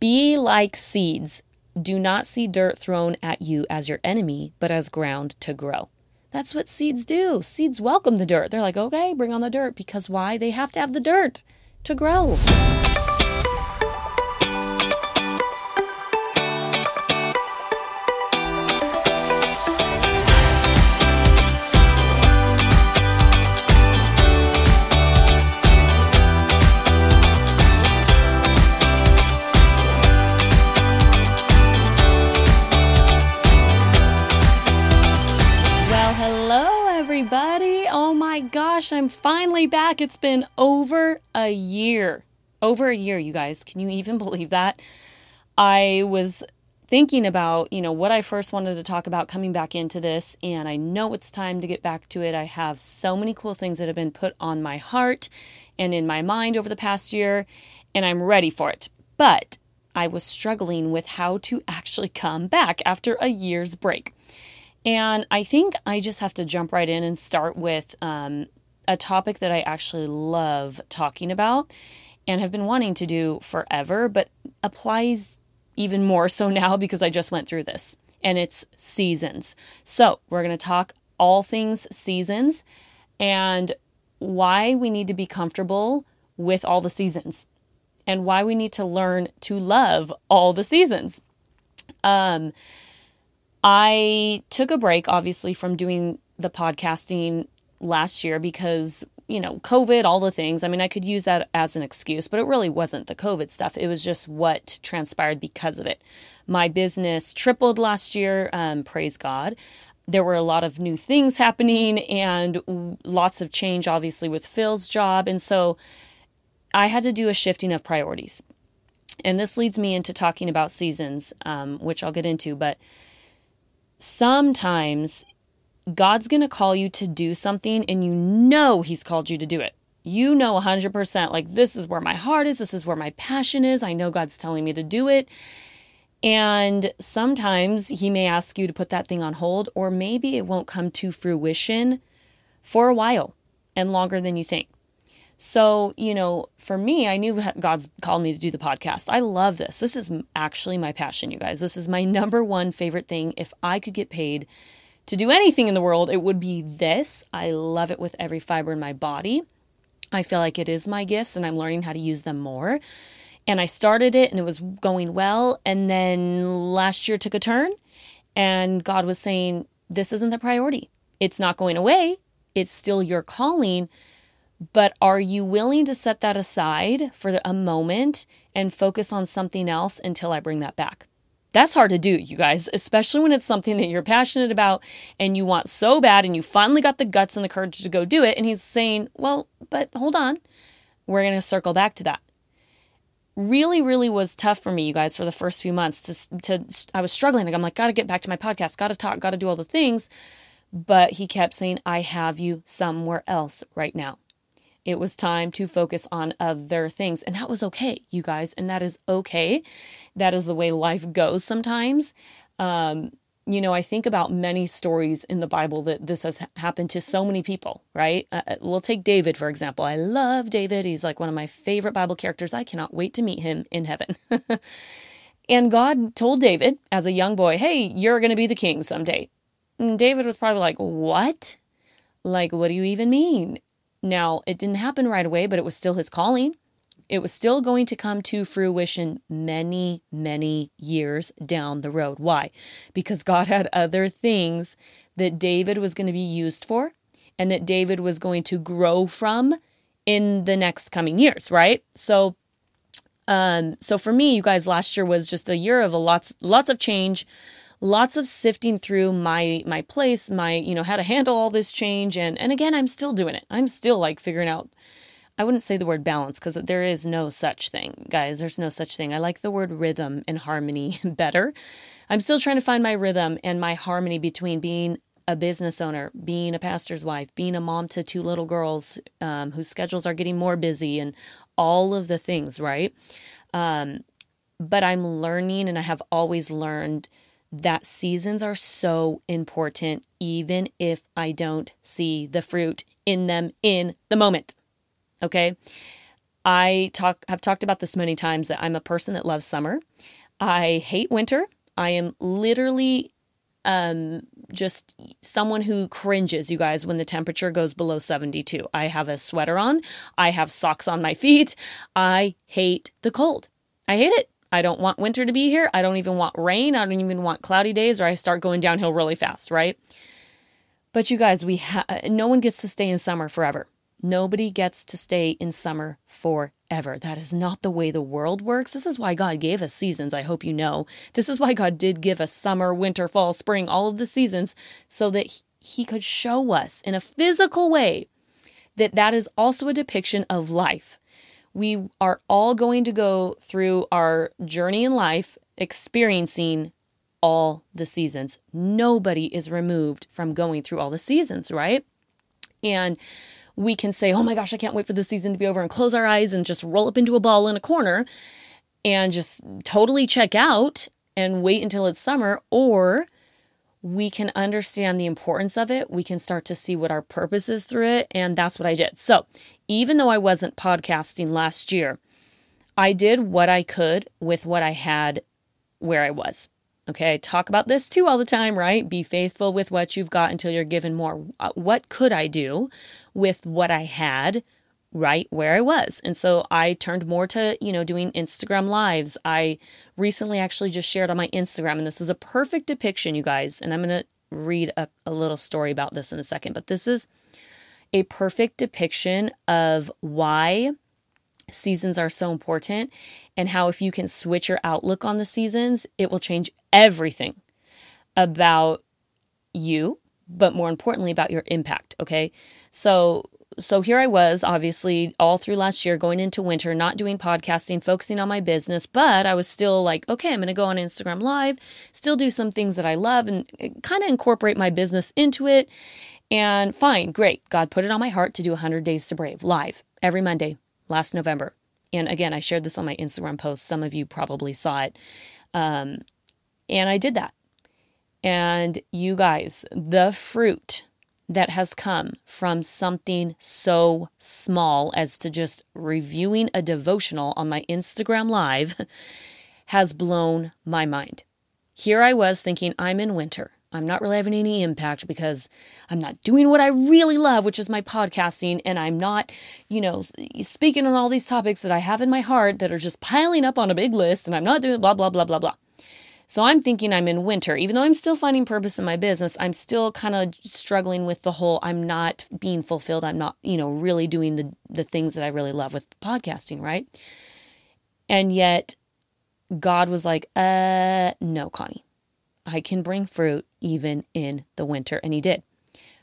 Be like seeds. Do not see dirt thrown at you as your enemy, but as ground to grow. That's what seeds do. Seeds welcome the dirt. They're like, okay, bring on the dirt. Because why? They have to have the dirt to grow. Gosh, I'm finally back. It's been over a year. Over a year, you guys. Can you even believe that? I was thinking about, you know, what I first wanted to talk about coming back into this, and I know it's time to get back to it. I have so many cool things that have been put on my heart and in my mind over the past year, and I'm ready for it. But I was struggling with how to actually come back after a year's break. And I think I just have to jump right in and start with um, a topic that I actually love talking about and have been wanting to do forever, but applies even more so now because I just went through this. And it's seasons. So we're going to talk all things seasons and why we need to be comfortable with all the seasons and why we need to learn to love all the seasons. Um, I took a break, obviously, from doing the podcasting last year because, you know, COVID, all the things. I mean, I could use that as an excuse, but it really wasn't the COVID stuff. It was just what transpired because of it. My business tripled last year, um, praise God. There were a lot of new things happening and lots of change, obviously, with Phil's job. And so I had to do a shifting of priorities. And this leads me into talking about seasons, um, which I'll get into, but sometimes God's going to call you to do something and you know He's called you to do it. You know 100% like this is where my heart is, this is where my passion is. I know God's telling me to do it. And sometimes He may ask you to put that thing on hold, or maybe it won't come to fruition for a while and longer than you think. So, you know, for me, I knew God's called me to do the podcast. I love this. This is actually my passion, you guys. This is my number one favorite thing. If I could get paid to do anything in the world, it would be this. I love it with every fiber in my body. I feel like it is my gifts and I'm learning how to use them more. And I started it and it was going well. And then last year took a turn and God was saying, This isn't the priority. It's not going away. It's still your calling but are you willing to set that aside for a moment and focus on something else until I bring that back? That's hard to do, you guys, especially when it's something that you're passionate about and you want so bad and you finally got the guts and the courage to go do it. And he's saying, well, but hold on, we're going to circle back to that. Really, really was tough for me, you guys, for the first few months. To, to I was struggling. Like, I'm like, gotta get back to my podcast, gotta talk, gotta do all the things. But he kept saying, I have you somewhere else right now. It was time to focus on other things. And that was okay, you guys. And that is okay. That is the way life goes sometimes. Um, you know, I think about many stories in the Bible that this has happened to so many people, right? Uh, we'll take David, for example. I love David. He's like one of my favorite Bible characters. I cannot wait to meet him in heaven. and God told David as a young boy, hey, you're going to be the king someday. And David was probably like, what? Like, what do you even mean? Now, it didn't happen right away, but it was still his calling. It was still going to come to fruition many, many years down the road. Why? Because God had other things that David was going to be used for and that David was going to grow from in the next coming years, right? So um so for me, you guys last year was just a year of a lots lots of change, lots of sifting through my my place, my you know how to handle all this change, and and again, I'm still doing it. I'm still like figuring out. I wouldn't say the word balance because there is no such thing, guys. There's no such thing. I like the word rhythm and harmony better. I'm still trying to find my rhythm and my harmony between being a business owner, being a pastor's wife, being a mom to two little girls um, whose schedules are getting more busy, and all of the things, right? Um, but I'm learning, and I have always learned that seasons are so important, even if I don't see the fruit in them in the moment. Okay. I talk have talked about this many times that I'm a person that loves summer. I hate winter. I am literally um just someone who cringes you guys when the temperature goes below 72. I have a sweater on, I have socks on my feet. I hate the cold. I hate it. I don't want winter to be here. I don't even want rain. I don't even want cloudy days or I start going downhill really fast, right? But you guys, we ha- no one gets to stay in summer forever. Nobody gets to stay in summer forever. That is not the way the world works. This is why God gave us seasons. I hope you know. This is why God did give us summer, winter, fall, spring, all of the seasons so that he could show us in a physical way that that is also a depiction of life. We are all going to go through our journey in life experiencing all the seasons. Nobody is removed from going through all the seasons, right? And we can say, oh my gosh, I can't wait for the season to be over and close our eyes and just roll up into a ball in a corner and just totally check out and wait until it's summer. Or we can understand the importance of it. We can start to see what our purpose is through it. And that's what I did. So even though I wasn't podcasting last year, I did what I could with what I had where I was. Okay, I talk about this too all the time, right? Be faithful with what you've got until you're given more. Uh, what could I do with what I had right where I was? And so I turned more to, you know, doing Instagram lives. I recently actually just shared on my Instagram, and this is a perfect depiction, you guys. And I'm going to read a, a little story about this in a second, but this is a perfect depiction of why seasons are so important and how if you can switch your outlook on the seasons, it will change everything about you, but more importantly about your impact, okay? So so here I was, obviously, all through last year, going into winter, not doing podcasting, focusing on my business, but I was still like, okay, I'm going to go on Instagram Live, still do some things that I love and kind of incorporate my business into it. And fine, great. God put it on my heart to do 100 Days to Brave live every Monday, last November. And again, I shared this on my Instagram post. Some of you probably saw it. Um, and I did that. And you guys, the fruit that has come from something so small as to just reviewing a devotional on my Instagram Live has blown my mind. Here I was thinking, I'm in winter. I'm not really having any impact because I'm not doing what I really love, which is my podcasting, and I'm not, you know, speaking on all these topics that I have in my heart that are just piling up on a big list, and I'm not doing blah, blah, blah, blah, blah. So I'm thinking I'm in winter. Even though I'm still finding purpose in my business, I'm still kind of struggling with the whole I'm not being fulfilled. I'm not, you know, really doing the the things that I really love with podcasting, right? And yet God was like, "Uh, no, Connie. I can bring fruit even in the winter. And he did.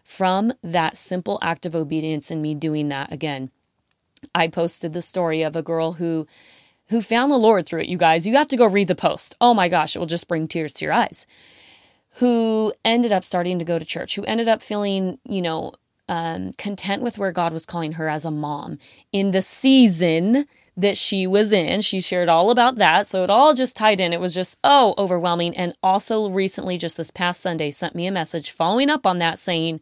From that simple act of obedience and me doing that again, I posted the story of a girl who who found the Lord through it, you guys. You have to go read the post. Oh my gosh, it will just bring tears to your eyes. Who ended up starting to go to church, who ended up feeling, you know, um, content with where God was calling her as a mom in the season that she was in. She shared all about that. So it all just tied in. It was just, oh, overwhelming. And also recently, just this past Sunday, sent me a message following up on that saying,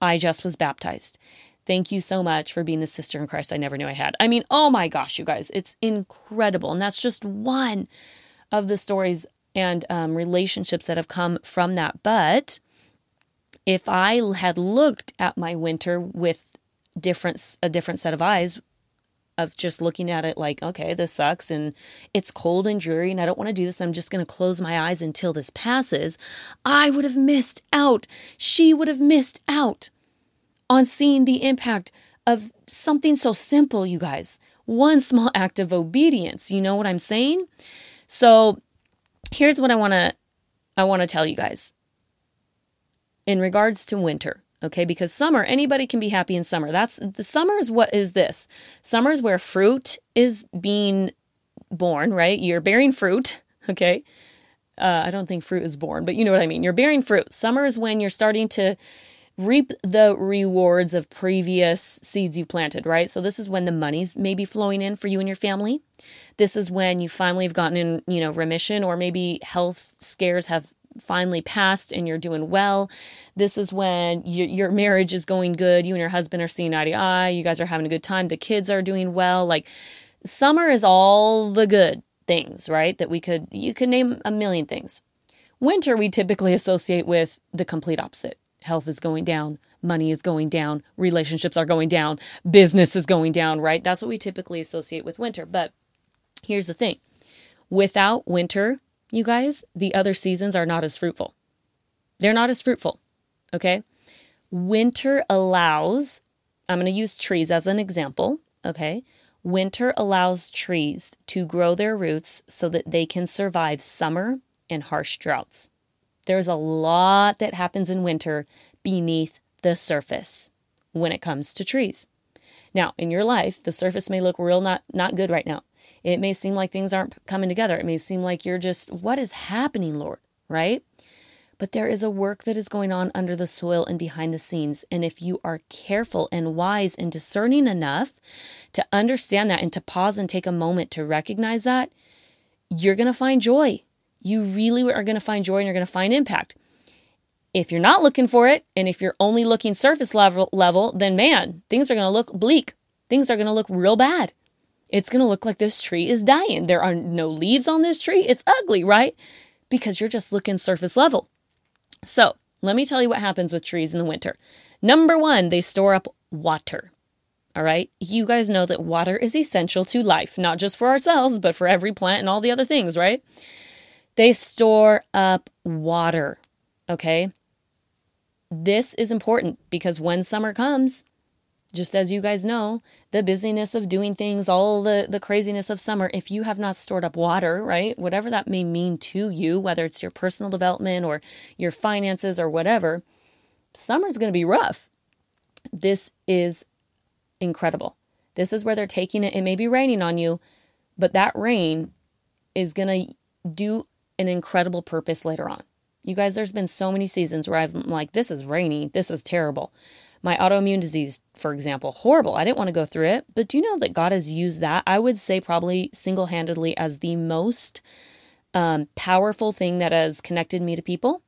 I just was baptized. Thank you so much for being the sister in Christ I never knew I had. I mean, oh my gosh, you guys, it's incredible. And that's just one of the stories and um, relationships that have come from that. But if I had looked at my winter with different a different set of eyes of just looking at it like, okay, this sucks and it's cold and dreary and I don't want to do this. I'm just going to close my eyes until this passes. I would have missed out. She would have missed out on seeing the impact of something so simple, you guys. One small act of obedience. You know what I'm saying? So here's what I want to I want to tell you guys. In regards to winter, okay because summer anybody can be happy in summer that's the summer is what is this summer is where fruit is being born right you're bearing fruit okay uh, i don't think fruit is born but you know what i mean you're bearing fruit summer is when you're starting to reap the rewards of previous seeds you planted right so this is when the money's maybe flowing in for you and your family this is when you finally have gotten in you know remission or maybe health scares have finally passed and you're doing well. This is when you, your marriage is going good. You and your husband are seeing eye to eye. You guys are having a good time. The kids are doing well. Like Summer is all the good things, right? That we could, you could name a million things. Winter, we typically associate with the complete opposite. Health is going down, money is going down, relationships are going down, business is going down, right? That's what we typically associate with winter. But here's the thing without winter, you guys, the other seasons are not as fruitful. They're not as fruitful, okay? Winter allows, I'm going to use trees as an example, okay? Winter allows trees to grow their roots so that they can survive summer and harsh droughts. There's a lot that happens in winter beneath the surface when it comes to trees. Now, in your life, the surface may look real not not good right now. It may seem like things aren't coming together. It may seem like you're just what is happening, Lord, right? But there is a work that is going on under the soil and behind the scenes. And if you are careful and wise and discerning enough to understand that and to pause and take a moment to recognize that, you're going to find joy. You really are going to find joy and you're going to find impact. If you're not looking for it, and if you're only looking surface level, level then man, things are going to look bleak. Things are going to look real bad. It's going to look like this tree is dying. There are no leaves on this tree. It's ugly, right? Because you're just looking surface level. So, let me tell you what happens with trees in the winter. Number one, they store up water. All right. You guys know that water is essential to life, not just for ourselves, but for every plant and all the other things, right? They store up water. Okay. This is important because when summer comes, just as you guys know, the busyness of doing things, all the, the craziness of summer, if you have not stored up water, right, whatever that may mean to you, whether it's your personal development or your finances or whatever, summer's going to be rough. This is incredible. This is where they're taking it. It may be raining on you, but that rain is going to do an incredible purpose later on. You guys, there's been so many seasons where I'm like, this is rainy, this is terrible. My autoimmune disease, for example, horrible. I didn't want to go through it, but do you know that God has used that? I would say probably single handedly as the most um, powerful thing that has connected me to people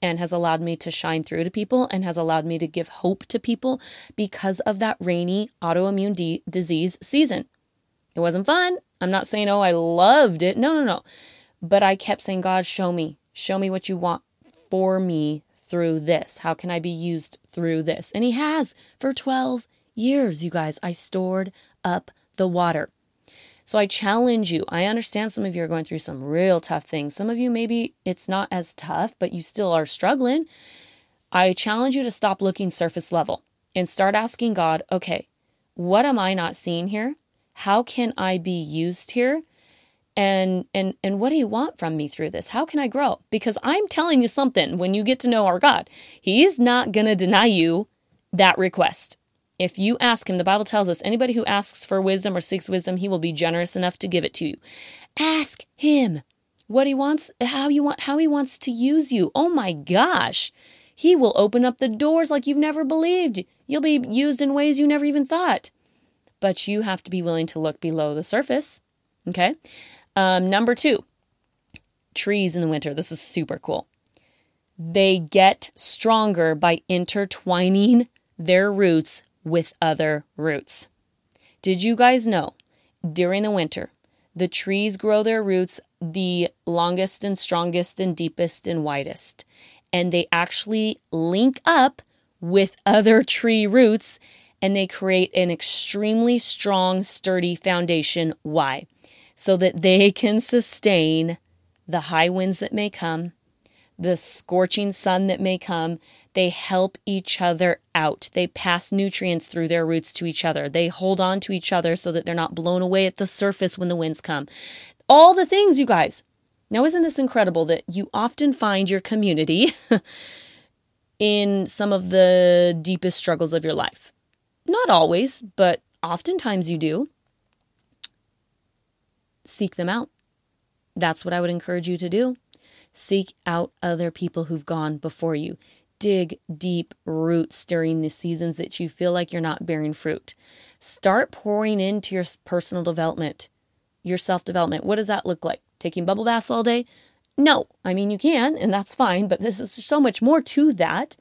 and has allowed me to shine through to people and has allowed me to give hope to people because of that rainy autoimmune de- disease season. It wasn't fun. I'm not saying, oh, I loved it. No, no, no. But I kept saying, God, show me, show me what you want for me through this. How can I be used through this? And He has for 12 years, you guys. I stored up the water. So I challenge you. I understand some of you are going through some real tough things. Some of you, maybe it's not as tough, but you still are struggling. I challenge you to stop looking surface level and start asking God, okay, what am I not seeing here? How can I be used here? And and and what do you want from me through this? How can i grow? Because i'm telling you something when you get to know our god. He's not going to deny you that request. If you ask him the bible tells us anybody who asks for wisdom or seeks wisdom he will be generous enough to give it to you. Ask him what he wants how you want how he wants to use you. Oh my gosh. He will open up the doors like you've never believed. You'll be used in ways you never even thought. But you have to be willing to look below the surface okay um, number two, trees in the winter. This is super cool. They get stronger by intertwining their roots with other roots. Did you guys know during the winter, the trees grow their roots the longest and strongest and deepest and widest, and they actually link up with other tree roots and they create an extremely strong, sturdy foundation. Why? So that they can sustain the high winds that may come, the scorching sun that may come. They help each other out. They pass nutrients through their roots to each other. They hold on to each other so that they're not blown away at the surface when the winds come. All the things, you guys. Now, isn't this incredible that you often find your community in some of the deepest struggles of your life? Not always, but oftentimes you do seek them out. That's what I would encourage you to do. Seek out other people who've gone before you. Dig deep roots during the seasons that you feel like you're not bearing fruit. Start pouring into your personal development, your self development. What does that look like? Taking bubble baths all day? No. I mean, you can, and that's fine, but this is so much more to that.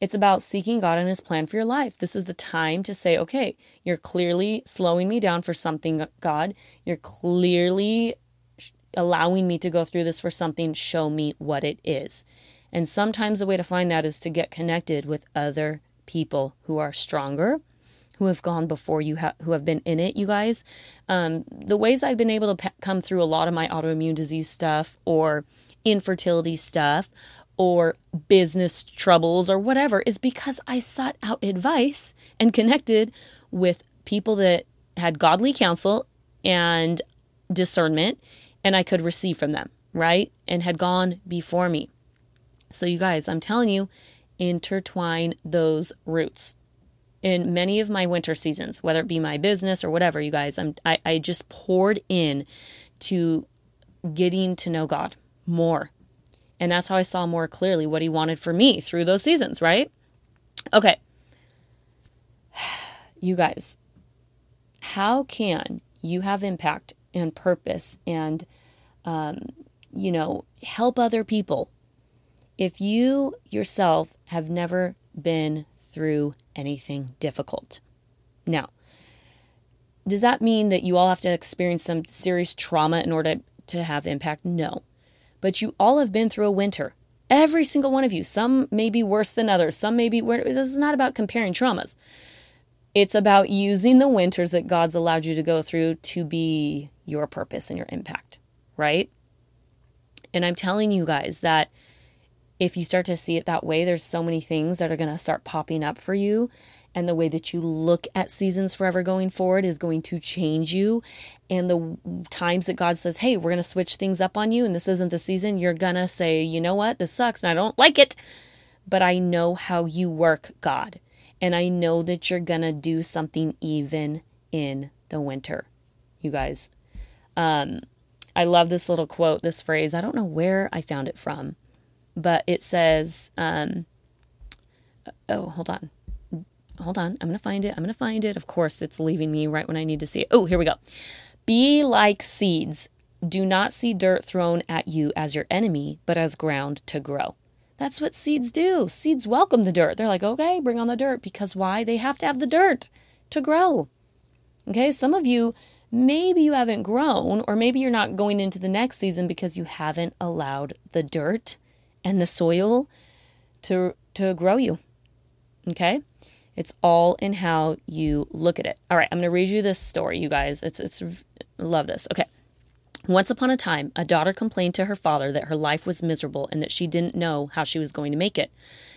It's about seeking God and His plan for your life. This is the time to say, okay, you're clearly slowing me down for something, God. You're clearly allowing me to go through this for something. Show me what it is. And sometimes the way to find that is to get connected with other people who are stronger, who have gone before you, ha- who have been in it, you guys. Um, the ways I've been able to pe- come through a lot of my autoimmune disease stuff or infertility stuff or business troubles or whatever is because I sought out advice and connected with people that had godly counsel and discernment and I could receive from them, right? And had gone before me. So, you guys, I'm telling you, intertwine those roots. In many of my winter seasons, whether it be my business or whatever, you guys, I'm I, I just poured in to getting to know God more and that's how I saw more clearly what he wanted for me through those seasons, right? Okay. You guys, how can you have impact and purpose and, um, you know, help other people if you yourself have never been through anything difficult? Now, does that mean that you all have to experience some serious trauma in order to have impact? No but you all have been through a winter. Every single one of you. Some may be worse than others. Some may be worse. This is not about comparing traumas. It's about using the winters that God's allowed you to go through to be your purpose and your impact, right? And I'm telling you guys that if you start to see it that way, there's so many things that are going to start popping up for you and the way that you look at seasons forever going forward is going to change you. And the times that God says, hey, we're going to switch things up on you and this isn't the season, you're going to say, you know what, this sucks and I don't like it. But I know how you work, God. And I know that you're going to do something even in the winter, you guys. Um, I love this little quote, this phrase. I don't know where I found it from, but it says, um, oh, hold on hold on. I'm going to find it. I'm going to find it. Of course, it's leaving me right when I need to see it. Oh, here we go. Be like seeds. Do not see dirt thrown at you as your enemy, but as ground to grow. That's what seeds do. Seeds welcome the dirt. They're like, okay, bring on the dirt. Because why? They have to have the dirt to grow. Okay, some of you, maybe you haven't grown, or maybe you're not going into the next season because you haven't allowed the dirt and the soil to, to grow you. Okay? It's all in how you look at it. All right, I'm going to read you this story, you guys. It's it's love this. Okay. Once upon a time, a daughter complained to her father that her life was miserable and that she didn't know how she was going to make it.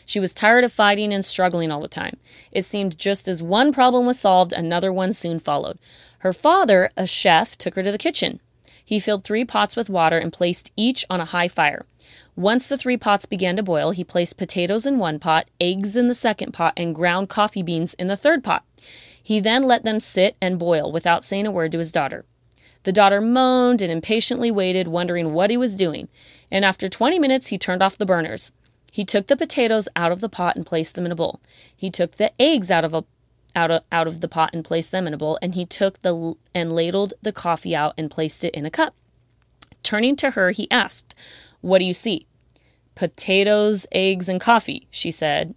She was tired of fighting and struggling all the time. It seemed just as one problem was solved, another one soon followed. Her father, a chef, took her to the kitchen. He filled three pots with water and placed each on a high fire. Once the three pots began to boil, he placed potatoes in one pot, eggs in the second pot, and ground coffee beans in the third pot. He then let them sit and boil without saying a word to his daughter. The daughter moaned and impatiently waited, wondering what he was doing, and after 20 minutes he turned off the burners. He took the potatoes out of the pot and placed them in a bowl. He took the eggs out of a out of, out of the pot and placed them in a bowl, and he took the and ladled the coffee out and placed it in a cup. Turning to her, he asked, what do you see? Potatoes, eggs, and coffee, she said.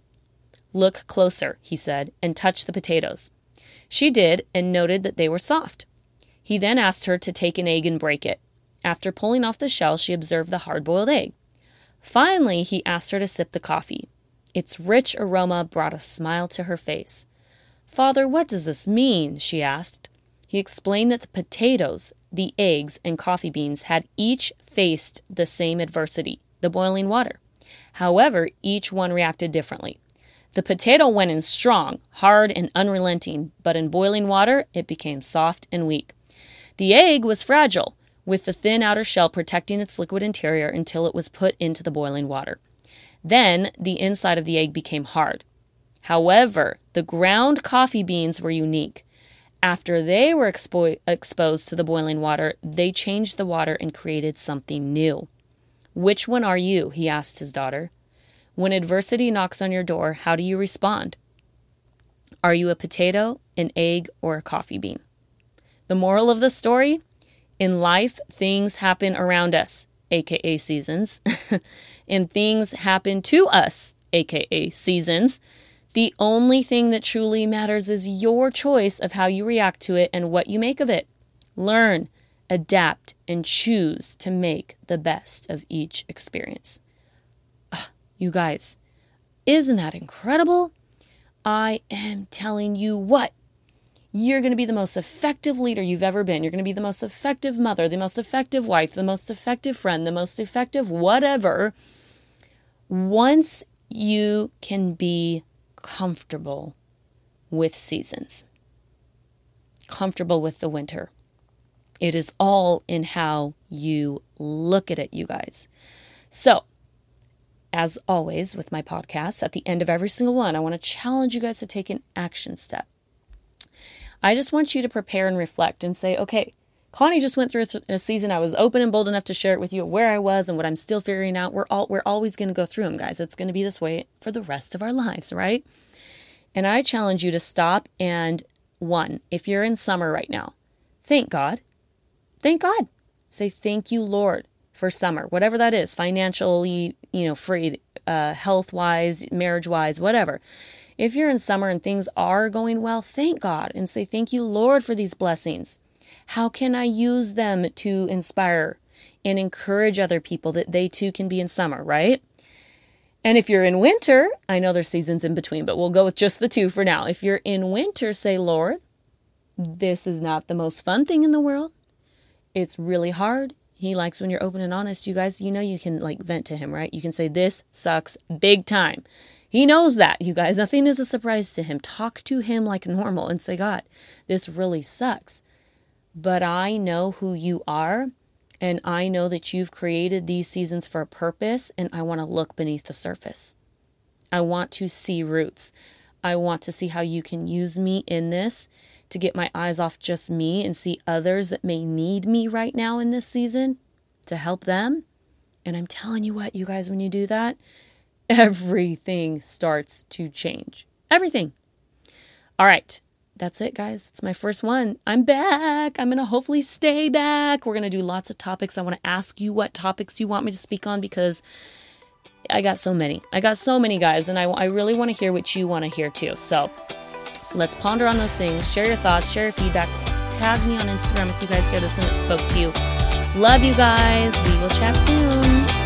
Look closer, he said, and touch the potatoes. She did and noted that they were soft. He then asked her to take an egg and break it. After pulling off the shell, she observed the hard boiled egg. Finally, he asked her to sip the coffee. Its rich aroma brought a smile to her face. Father, what does this mean? she asked. He explained that the potatoes, the eggs, and coffee beans had each faced the same adversity the boiling water. However, each one reacted differently. The potato went in strong, hard, and unrelenting, but in boiling water, it became soft and weak. The egg was fragile, with the thin outer shell protecting its liquid interior until it was put into the boiling water. Then the inside of the egg became hard. However, the ground coffee beans were unique. After they were expo- exposed to the boiling water, they changed the water and created something new. Which one are you? he asked his daughter. When adversity knocks on your door, how do you respond? Are you a potato, an egg, or a coffee bean? The moral of the story? In life, things happen around us, aka seasons, and things happen to us, aka seasons. The only thing that truly matters is your choice of how you react to it and what you make of it. Learn, adapt, and choose to make the best of each experience. Ugh, you guys, isn't that incredible? I am telling you what. You're going to be the most effective leader you've ever been. You're going to be the most effective mother, the most effective wife, the most effective friend, the most effective whatever. Once you can be comfortable with seasons, comfortable with the winter. It is all in how you look at it, you guys. So, as always with my podcasts, at the end of every single one, I want to challenge you guys to take an action step. I just want you to prepare and reflect and say, okay, Connie just went through a season. I was open and bold enough to share it with you where I was and what I'm still figuring out. We're all we're always going to go through them, guys. It's going to be this way for the rest of our lives, right? And I challenge you to stop and one, if you're in summer right now, thank God. Thank God. Say thank you, Lord, for summer, whatever that is, financially, you know, free, uh, health wise, marriage wise, whatever. If you're in summer and things are going well, thank God and say thank you, Lord, for these blessings. How can I use them to inspire and encourage other people that they too can be in summer, right? And if you're in winter, I know there's seasons in between, but we'll go with just the two for now. If you're in winter, say, Lord, this is not the most fun thing in the world. It's really hard. He likes when you're open and honest. You guys, you know, you can like vent to him, right? You can say, This sucks big time. He knows that, you guys. Nothing is a surprise to him. Talk to him like normal and say, God, this really sucks but I know who you are. And I know that you've created these seasons for a purpose, and I want to look beneath the surface. I want to see roots. I want to see how you can use me in this to get my eyes off just me and see others that may need me right now in this season to help them. And I'm telling you what, you guys, when you do that, everything starts to change. Everything. All right that's it, guys. It's my first one. I'm back. I'm going to hopefully stay back. We're going to do lots of topics. I want to ask you what topics you want me to speak on because I got so many. I got so many, guys, and I, I really want to hear what you want to hear too. So let's ponder on those things. Share your thoughts, share your feedback. Tag me on Instagram if you guys hear this and it spoke to you. Love you guys. We will chat soon.